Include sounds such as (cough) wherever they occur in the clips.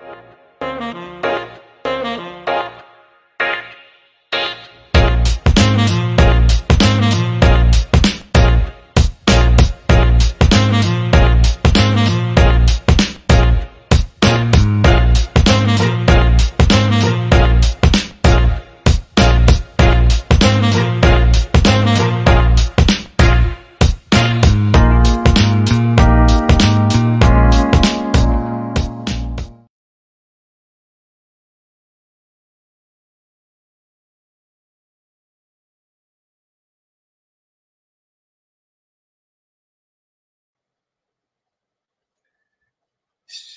you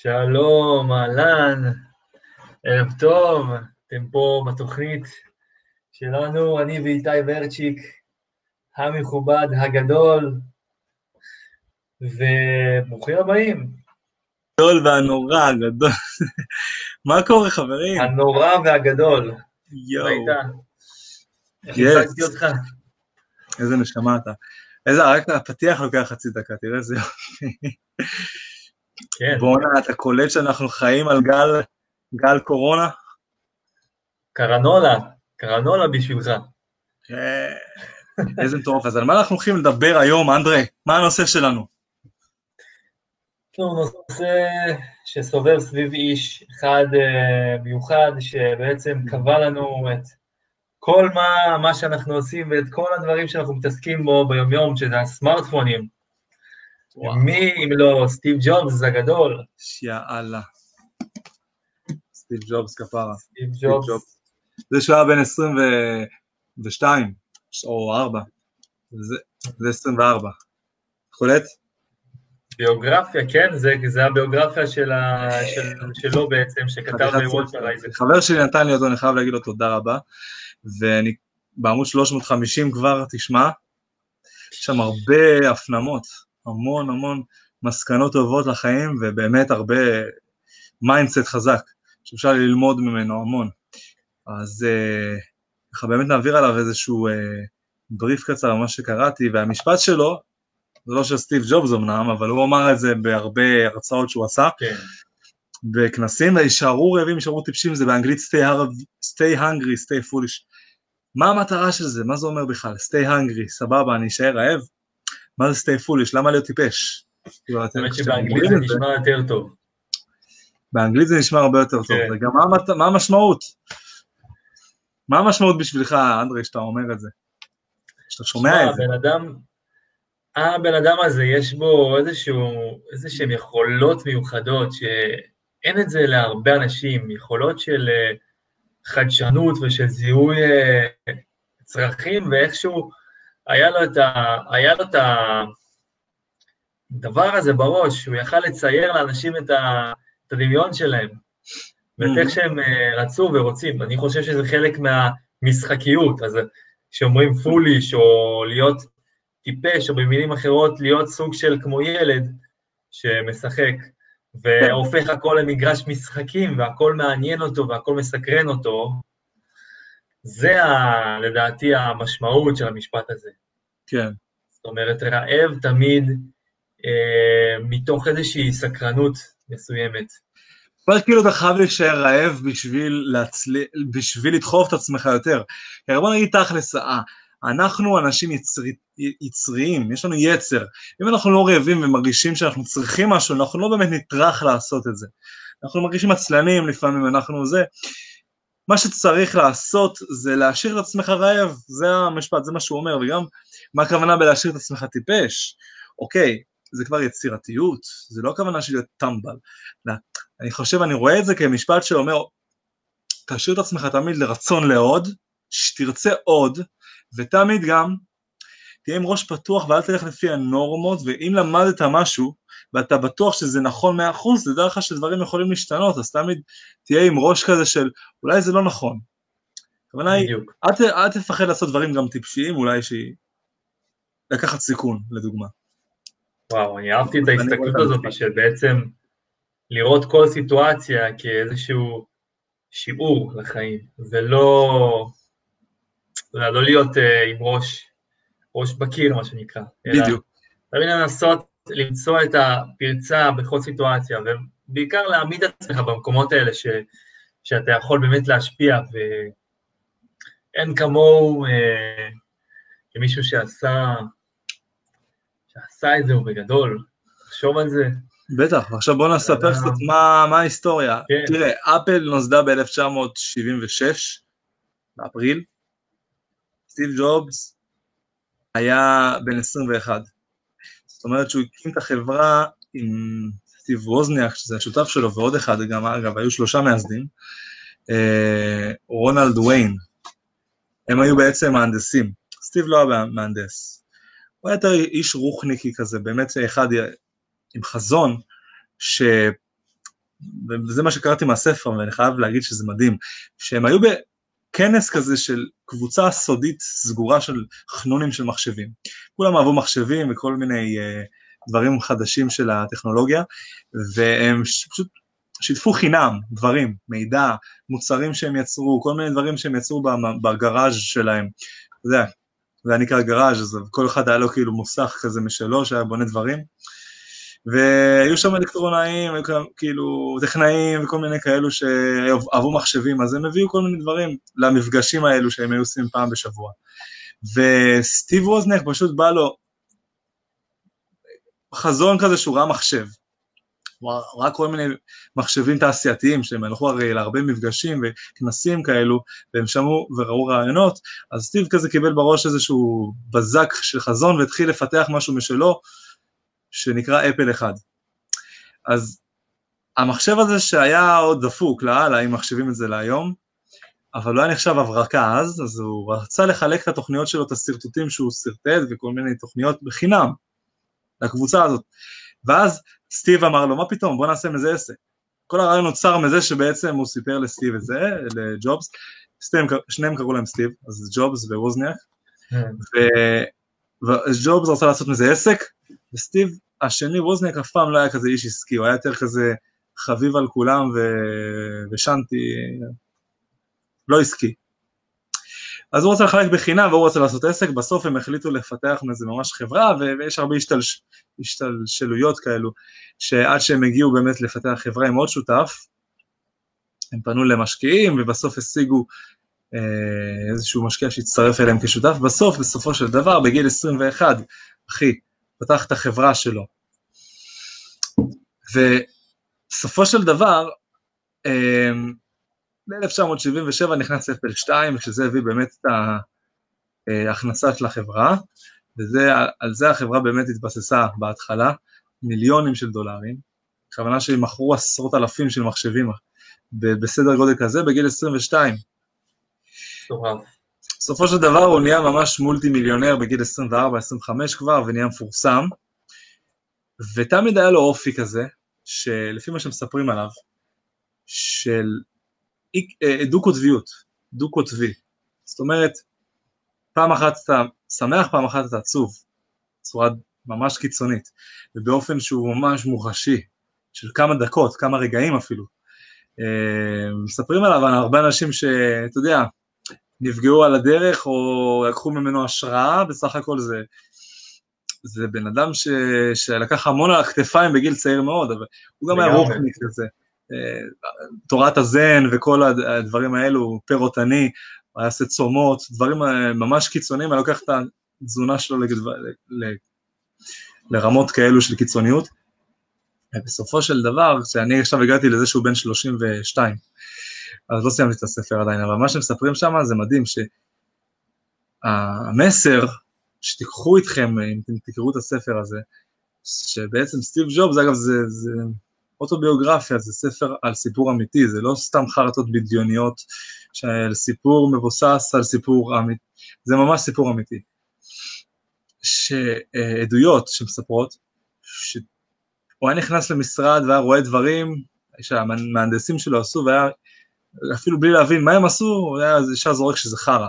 שלום, אהלן, ערב טוב, אתם פה בתוכנית שלנו, אני ואיתי ורצ'יק, המכובד, הגדול, וברוכים הבאים. הגדול והנורא, הגדול. (laughs) מה קורה, חברים? הנורא והגדול. יואו. איך הצגתי אותך? איזה נשמה אתה. איזה, רק הפתיח לוקח חצי דקה, תראה איזה יופי. כן. בואנה, אתה קולט שאנחנו חיים על גל, גל קורונה? קרנולה, קרנולה בשבילך. כן. איזה מטורף. אז על מה אנחנו הולכים לדבר היום, אנדרי? מה הנושא שלנו? לנו נושא שסובב סביב איש אחד uh, מיוחד, שבעצם קבע לנו את כל מה, מה שאנחנו עושים ואת כל הדברים שאנחנו מתעסקים בו ביומיום, שזה הסמארטפונים. וואו. מי אם לא סטיב ג'ובס הגדול? יאללה. סטיב ג'ובס כפרה. סטיב ג'ובס. זה שהוא היה בן 22 או 4, זה, זה 24. קולט? ביוגרפיה, כן, זה, זה הביוגרפיה של ה, של, שלו בעצם, שכתב חתיכת בוולטר ספר. אייזק. חבר שלי נתן לי אותו, אני חייב להגיד לו תודה רבה. ואני בעמוד 350 כבר, תשמע, יש שם הרבה הפנמות, המון המון מסקנות טובות לחיים, ובאמת הרבה mindset חזק, שאפשר ללמוד ממנו המון. אז אה, ככה באמת נעביר עליו איזשהו אה, בריף קצר על מה שקראתי, והמשפט שלו, זה לא של סטיב ג'ובס אמנם, אבל הוא אמר את זה בהרבה הרצאות שהוא עשה, כן, בכנסים, יישארו רעבים, יישארו טיפשים, זה באנגלית stay, hungry, stay hungry, stay foolish. מה המטרה של זה? מה זה אומר בכלל? stay hungry, סבבה, אני אשאר רעב? מה זה stay foolish? למה להיות טיפש? כאילו, האמת שבאנגלית זה נשמע יותר טוב. באנגלית זה נשמע הרבה יותר טוב, כן. וגם מה, המשמעות? מה המשמעות בשבילך, אנדרי, שאתה אומר את זה? שאתה שומע את זה? הבן אדם, הזה יש בו איזשהו, איזה שהן יכולות מיוחדות שאין את זה להרבה אנשים, יכולות של אה, חדשנות ושל זיהוי אה, צרכים, ואיכשהו היה לו את ה... היה לו את הדבר הזה בראש, הוא יכל לצייר לאנשים את, ה, את הדמיון שלהם, ואת Mhm. איך שהם אה, רצו ורוצים. אני חושב שזה חלק מהמשחקיות, אז כשאומרים פוליש, או להיות טיפש, או במילים אחרות, להיות סוג של כמו ילד שמשחק, והופך הכל למגרש משחקים, והכל מעניין אותו, והכל מסקרן אותו, זה ה, לדעתי המשמעות של המשפט הזה. כן, זאת אומרת, רעב תמיד אה, מתוך איזושהי סקרנות מסוימת. אבל כאילו אתה חייב להישאר רעב בשביל, להצל... בשביל לדחוף את עצמך יותר. כי בוא נגיד תכלס, אה, אנחנו אנשים יצרי... יצריים, יש לנו יצר. אם אנחנו לא רעבים ומרגישים שאנחנו צריכים משהו, אנחנו לא באמת נטרח לעשות את זה. אנחנו מרגישים עצלנים לפעמים, אנחנו זה. מה שצריך לעשות זה להשאיר את עצמך רעב, זה המשפט, זה מה שהוא אומר, וגם מה הכוונה בלהשאיר את עצמך טיפש? אוקיי, זה כבר יצירתיות, זה לא הכוונה של להיות טמבל. אני חושב, אני רואה את זה כמשפט שאומר, תשאיר את עצמך תמיד לרצון לעוד, שתרצה עוד, ותמיד גם תהיה עם ראש פתוח ואל תלך לפי הנורמות, ואם למדת משהו, ואתה בטוח שזה נכון 100%, תדע לך שדברים יכולים להשתנות, אז תמיד תהיה עם ראש כזה של אולי זה לא נכון. הכוונה היא. אל, אל תפחד לעשות דברים גם טיפשיים, אולי שהיא... לקחת סיכון, לדוגמה. וואו, אני אהבתי את ההסתכלות הזאת. של בעצם לראות כל סיטואציה כאיזשהו שיעור לחיים, ולא לא להיות אה, עם ראש, ראש בקיר, מה שנקרא. בדיוק. תמיד לנסות למצוא את הפרצה בכל סיטואציה, בעיקר להעמיד את עצמך במקומות האלה ש, שאתה יכול באמת להשפיע, ואין כמוהו אה, כמישהו שעשה, שעשה את זה ובגדול, תחשוב על זה. בטח, עכשיו בוא נספר קצת מה, מה ההיסטוריה. כן. תראה, אפל נוסדה ב-1976, באפריל, סטיב ג'ובס היה בן 21. זאת אומרת שהוא הקים את החברה עם סטיב ווזניאק, שזה השותף שלו, ועוד אחד גם, אגב, היו שלושה מייסדים, אה, רונלד ויין. הם היו בעצם מהנדסים. סטיב לא היה מהנדס. הוא היה יותר איש רוחניקי כזה, באמת אחד עם חזון, ש... וזה מה שקראתי מהספר, ואני חייב להגיד שזה מדהים, שהם היו בכנס כזה של קבוצה סודית סגורה של חנונים של מחשבים. כולם אהבו מחשבים וכל מיני uh, דברים חדשים של הטכנולוגיה, והם פשוט שיתפו חינם דברים, מידע, מוצרים שהם יצרו, כל מיני דברים שהם יצרו בגראז' שלהם. אתה יודע, זה היה נקרא גראז', אז כל אחד היה לו כאילו מוסך כזה משלו, שהיה בונה דברים. והיו שם אלקטרונאים, כאילו טכנאים וכל מיני כאלו שאהבו מחשבים, אז הם הביאו כל מיני דברים למפגשים האלו שהם היו עושים פעם בשבוע. וסטיב ווזנק פשוט בא לו חזון כזה שהוא ראה מחשב. הוא ראה כל מיני מחשבים תעשייתיים שהם הלכו הרי להרבה מפגשים וכנסים כאלו והם שמעו וראו רעיונות, אז סטיב כזה קיבל בראש איזשהו בזק של חזון והתחיל לפתח משהו משלו שנקרא אפל אחד. אז המחשב הזה שהיה עוד דפוק לאללה, אם מחשבים את זה להיום, אבל לא היה נחשב הברקה אז, אז הוא רצה לחלק את התוכניות שלו, את השרטוטים שהוא שרטט וכל מיני תוכניות בחינם לקבוצה הזאת. ואז סטיב אמר לו, מה פתאום, בוא נעשה מזה עסק. כל הרעיון נוצר מזה שבעצם הוא סיפר לסטיב את זה, לג'ובס, שניהם, שניהם קראו להם סטיב, אז ג'ובס וווזניאק, כן. וג'ובס רצה לעשות מזה עסק, וסטיב השני, ווזניאק אף פעם לא היה כזה איש עסקי, הוא היה יותר כזה חביב על כולם ו... ושנתי, לא עסקי. אז הוא רוצה לחלק בחינם והוא רוצה לעשות עסק, בסוף הם החליטו לפתח מזה ממש חברה ויש הרבה השתלש... השתלשלויות כאלו, שעד שהם הגיעו באמת לפתח חברה עם עוד שותף, הם פנו למשקיעים ובסוף השיגו אה, איזשהו משקיע שהצטרף אליהם כשותף, בסוף, בסופו של דבר, בגיל 21, אחי, פתח את החברה שלו. ובסופו של דבר, אמ, ב-1977 נכנס אפל 2, שזה הביא באמת את ההכנסה של החברה, ועל זה החברה באמת התבססה בהתחלה, מיליונים של דולרים, הכוונה מכרו עשרות אלפים של מחשבים בסדר גודל כזה בגיל 22. בסופו של דבר הוא נהיה ממש מולטי מיליונר בגיל 24-25 כבר, ונהיה מפורסם, ותמיד היה לו אופי כזה, שלפי מה שמספרים עליו, של אה, דו-קוטביות, דו-קוטבי. זאת אומרת, פעם אחת אתה שמח, פעם אחת אתה עצוב, בצורה ממש קיצונית, ובאופן שהוא ממש מוחשי, של כמה דקות, כמה רגעים אפילו. אה, מספרים עליו הרבה אנשים שאתה יודע, נפגעו על הדרך או לקחו ממנו השראה, בסך הכל זה, זה בן אדם ש, שלקח המון על הכתפיים בגיל צעיר מאוד, אבל הוא גם היה רוחניק כזה. אה, תורת הזן וכל הדברים האלו, פירוטני, הוא היה עושה צומות, דברים אה, ממש קיצוניים, היה לוקח את התזונה שלו לגד... ל... לרמות כאלו של קיצוניות. ובסופו של דבר, כשאני עכשיו הגעתי לזה שהוא בן 32, אז לא סיימתי את הספר עדיין, אבל מה שמספרים שם זה מדהים, שהמסר שתיקחו איתכם, אם אתם תקראו את הספר הזה, שבעצם סטיב ג'ובס, אגב זה, זה אוטוביוגרפיה, זה ספר על סיפור אמיתי, זה לא סתם חרטות בדיוניות, של סיפור מבוסס על סיפור אמיתי, זה ממש סיפור אמיתי. שעדויות שמספרות, שהוא היה נכנס למשרד והיה רואה דברים שהמהנדסים שלו עשו והיה אפילו בלי להבין מה הם עשו, הוא היה ישר זורק שזה חרא.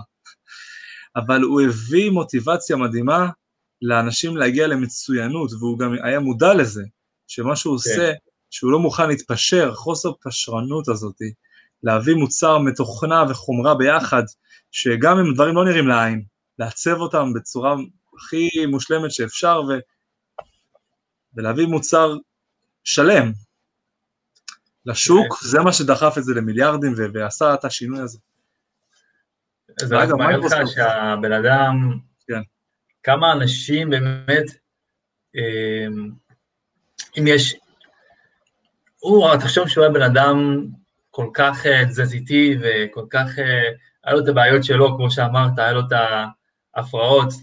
אבל הוא הביא מוטיבציה מדהימה לאנשים להגיע למצוינות, והוא גם היה מודע לזה, שמה שהוא כן. עושה, שהוא לא מוכן להתפשר, חוסר פשרנות הזאת, להביא מוצר מתוכנה וחומרה ביחד, שגם אם דברים לא נראים לעין, לעצב אותם בצורה הכי מושלמת שאפשר, ו... ולהביא מוצר שלם, לשוק, זה מה שדחף את זה למיליארדים ועשה את השינוי הזה. זה רק מראה לך שהבן אדם, כן. כמה אנשים באמת, אמ, אם יש, הוא, תחשוב שהוא היה בן אדם כל כך אה, תזזיתי וכל כך, אה, היה לו את הבעיות שלו, כמו שאמרת, היה לו את ההפרעות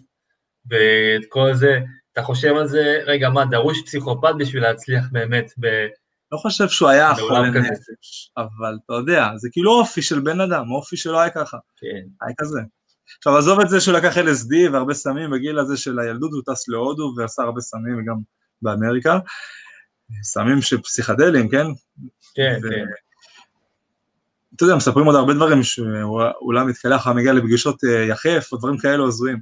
ואת כל זה, אתה חושב על זה, רגע, מה, דרוש פסיכופת בשביל להצליח באמת ב... לא חושב שהוא היה חולה. נפש, אבל אתה יודע, זה כאילו אופי של בן אדם, אופי שלו היה ככה, כן, היה כזה. עכשיו עזוב את זה שהוא לקח LSD והרבה סמים בגיל הזה של הילדות, הוא טס להודו ועשה הרבה סמים וגם באמריקה, סמים של פסיכדלים, כן? כן, ו- כן. אתה יודע, מספרים עוד הרבה דברים, שהוא אולי מתקלח, מגיע לפגישות אה, יחף, או דברים כאלו הזויים.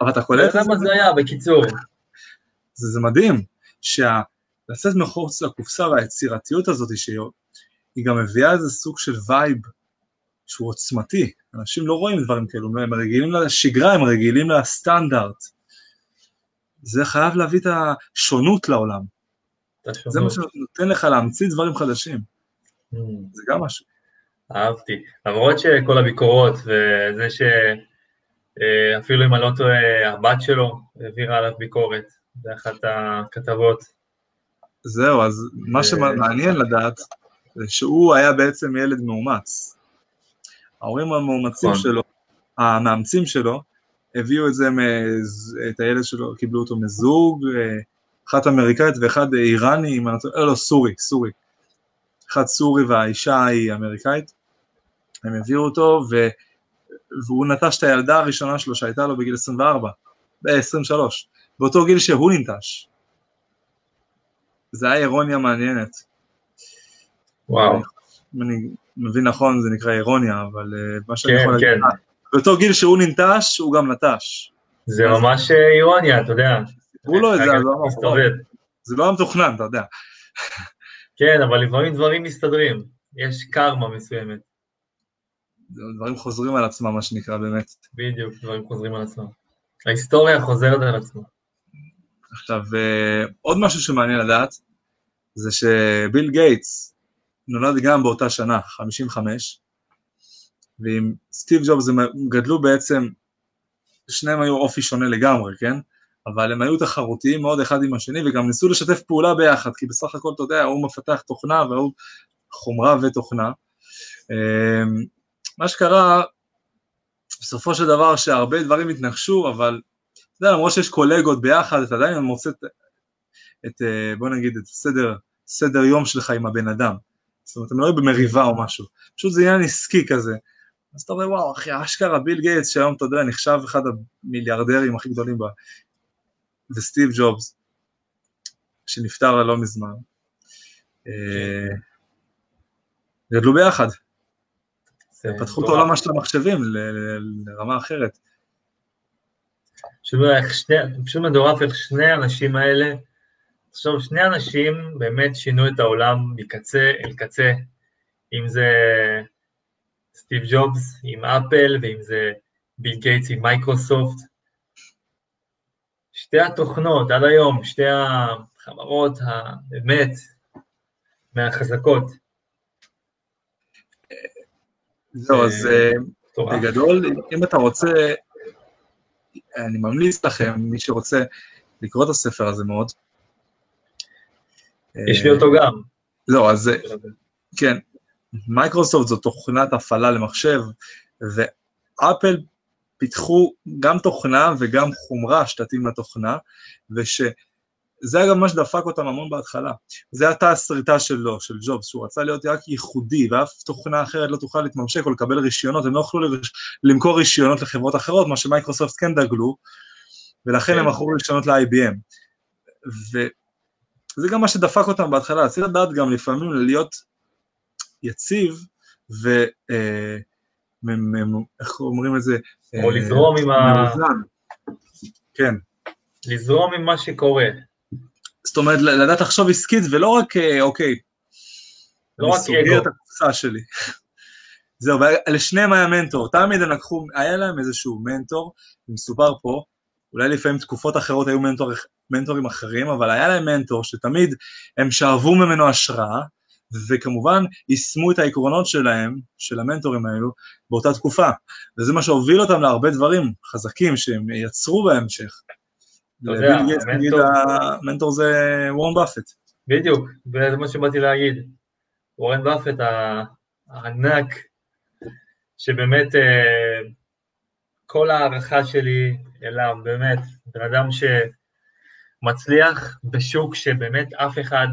אבל אתה קולט את זה, למה זה היה, בקיצור. זה, זה מדהים, שלצאת מחוץ לקופסה והיצירתיות הזאת, שהיא היא גם מביאה איזה סוג של וייב שהוא עוצמתי. אנשים לא רואים דברים כאלו, הם רגילים לשגרה, הם רגילים לסטנדרט. זה חייב להביא את השונות לעולם. זה מה. שנותן לך להמציא דברים חדשים. Mm. זה גם משהו. אהבתי. למרות שכל הביקורות וזה שאפילו אם אני לא טועה, הבת שלו העבירה עליו ביקורת באחת הכתבות. זהו, אז מה אה, שמעניין לדעת, זה שהוא היה בעצם ילד מאומץ. ההורים המאומצים נכון. שלו, המאמצים שלו, הביאו את זה, מז- את הילד שלו, קיבלו אותו מזוג, אה, אחת אמריקאית ואחד איראני, לא, לא, סורי, סורי. אחד סורי והאישה היא אמריקאית. הם הביאו אותו, ו... והוא נטש את הילדה הראשונה שלו שהייתה לו בגיל 24, ב-23, באותו גיל שהוא ננטש. זה היה אירוניה מעניינת. וואו. אם אני מבין נכון זה נקרא אירוניה, אבל אה, מה שאני כן, יכול להגיד, כן. אה, באותו גיל שהוא ננטש, הוא גם נטש. זה ממש אה, אירוניה, אתה יודע. סיפרו לו את זה, הוא מסתובב. זה לא היה מתוכנן, אתה יודע. כן, אבל לפעמים דברים מסתדרים. יש קרמה מסוימת. דברים חוזרים על עצמם, מה שנקרא, באמת. בדיוק, דברים חוזרים על עצמם. ההיסטוריה חוזרת על עצמה. עכשיו, אה, עוד משהו שמעניין לדעת, זה שביל גייטס נולד גם באותה שנה, 55, ועם סטיב ג'ובס הם גדלו בעצם, שניהם היו אופי שונה לגמרי, כן? אבל הם היו תחרותיים מאוד אחד עם השני, וגם ניסו לשתף פעולה ביחד, כי בסך הכל, אתה יודע, הוא מפתח תוכנה והוא חומרה ותוכנה. אה, מה שקרה, בסופו של דבר שהרבה דברים התנגשו, אבל אתה יודע, למרות שיש קולגות ביחד, אתה עדיין מוצא את, את אה, בוא נגיד, את סדר, סדר יום שלך עם הבן אדם. זאת אומרת, הם לא היו במריבה או משהו, פשוט זה עניין עסקי כזה. אז אתה אומר, וואו, אחי, אשכרה ביל גייטס, שהיום, אתה יודע, נחשב אחד המיליארדרים הכי גדולים בה, וסטיב ג'ובס, שנפטר לא מזמן. אה, גדלו ביחד, פתחו את. העולם של המחשבים לרמה אחרת. פשוט איך שני, פשוט מטורף איך שני האנשים האלה, עכשיו שני אנשים באמת שינו את העולם מקצה אל קצה, אם זה סטיב ג'ובס עם אפל ואם זה ביל גייטס עם מייקרוסופט. שתי התוכנות עד היום, שתי החברות הבאמת מהחזקות. זהו, אז אה, מטורף. בגדול, אם אתה רוצה, אני ממליץ לכם, מי שרוצה לקרוא את הספר הזה מאוד. יש לי אותו גם. זהו, אז אה, כן, מייקרוסופט זו תוכנת הפעלה למחשב, ואפל פיתחו גם תוכנה וגם חומרה שתתאים לתוכנה, ושזה אגב מה שדפק אותם המון בהתחלה. זה הייתה הסריטה שלו, של ג'ובס, שהוא רצה להיות רק ייחודי, ואף תוכנה אחרת לא תוכל להתממשק או לקבל רישיונות, הם לא יכלו. למכור רישיונות לחברות אחרות, מה שמייקרוסופט כן דגלו, ולכן כן. הם מכרו רישיונות ל-IBM. וזה גם מה שדפק אותם בהתחלה, צריך לדעת גם לפעמים להיות יציב, ו... אה, איך אומרים את זה? או אה, לזרום עם ה... כן. לזרום עם מה שקורה. זאת אומרת, לדעת לחשוב עסקית, ולא רק, אה, אוקיי, לא אני רק סוגר אגו. את הקופסה שלי. (laughs) זהו, ולשניהם היה מנטור, תמיד הם לקחו, היה להם איזשהו מנטור, מסופר פה, אולי לפעמים תקופות אחרות היו מנטור, מנטורים אחרים, אבל היה להם מנטור שתמיד הם שאבו ממנו השראה, וכמובן יישמו את העקרונות שלהם, של המנטורים האלו, באותה תקופה. וזה מה שהוביל אותם להרבה דברים חזקים שהם יצרו בהמשך. המנטור... המנטור זה וורן באפט. בדיוק, וזה מה שבאתי להגיד. וורן באפט הענק, שבאמת אה, כל ההערכה שלי אליו, באמת, בן אדם שמצליח בשוק שבאמת אף אחד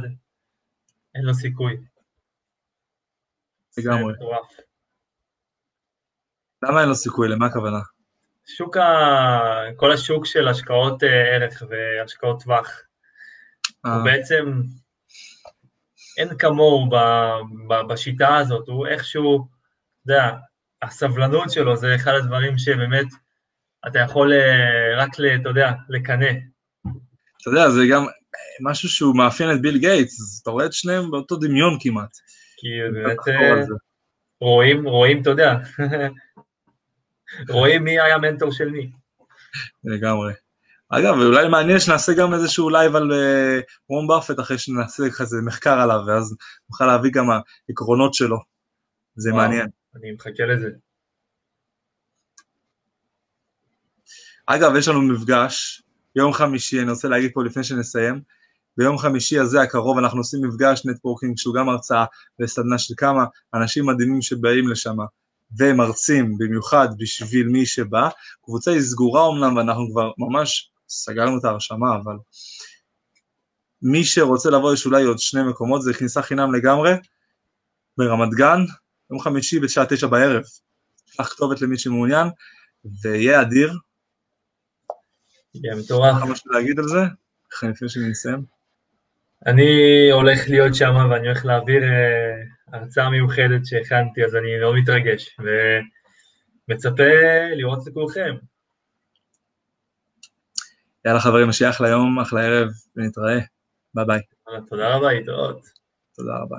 אין לו סיכוי. לגמרי. למה אין לו סיכוי? למה הכוונה? שוק ה... כל השוק של השקעות אה, ערך והשקעות טווח. הוא אה. בעצם, אין כמוהו ב... ב... בשיטה הזאת, הוא איכשהו, אתה יודע, הסבלנות שלו זה אחד הדברים שבאמת אתה יכול אה, רק, אתה יודע, לקנא. אתה יודע, זה גם משהו שהוא מאפיין את ביל גייטס, אז אתה רואה את שניהם באותו דמיון כמעט. כי באמת רואים, רואים, אתה יודע, (laughs) רואים מי היה מנטור של מי. לגמרי. אגב, אולי מעניין שנעשה גם איזשהו live על וורן באפט אחרי שנעשה כזה מחקר עליו, ואז נוכל להביא גם העקרונות שלו. זה וואו, מעניין. אני מחכה לזה. אגב, יש לנו מפגש, יום חמישי, אני רוצה להגיד פה לפני שנסיים, ביום חמישי הזה הקרוב אנחנו עושים מפגש נטוורקינג שהוא גם הרצאה וסדנה של כמה אנשים מדהימים שבאים לשם ומרצים במיוחד בשביל מי שבא. קבוצה היא סגורה אמנם ואנחנו כבר ממש סגרנו את ההרשמה, אבל מי שרוצה לבוא יש אולי עוד שני מקומות, זה כניסה חינם לגמרי ברמת גן, יום חמישי בשעה תשע בערב. שלח כתובת למי שמעוניין, ויהיה אדיר. יהיה מטורף. מה משהו להגיד על זה? לפני שאני אסיים. אני הולך להיות שם ואני הולך להעביר uh, הרצאה מיוחדת שהכנתי, אז אני מאוד מתרגש, ומצפה לראות את כולכם. יאללה חברים, שיהיה אחלה יום, אחלה ערב, ונתראה. ביי ביי. תודה רבה, להתראות. תודה רבה.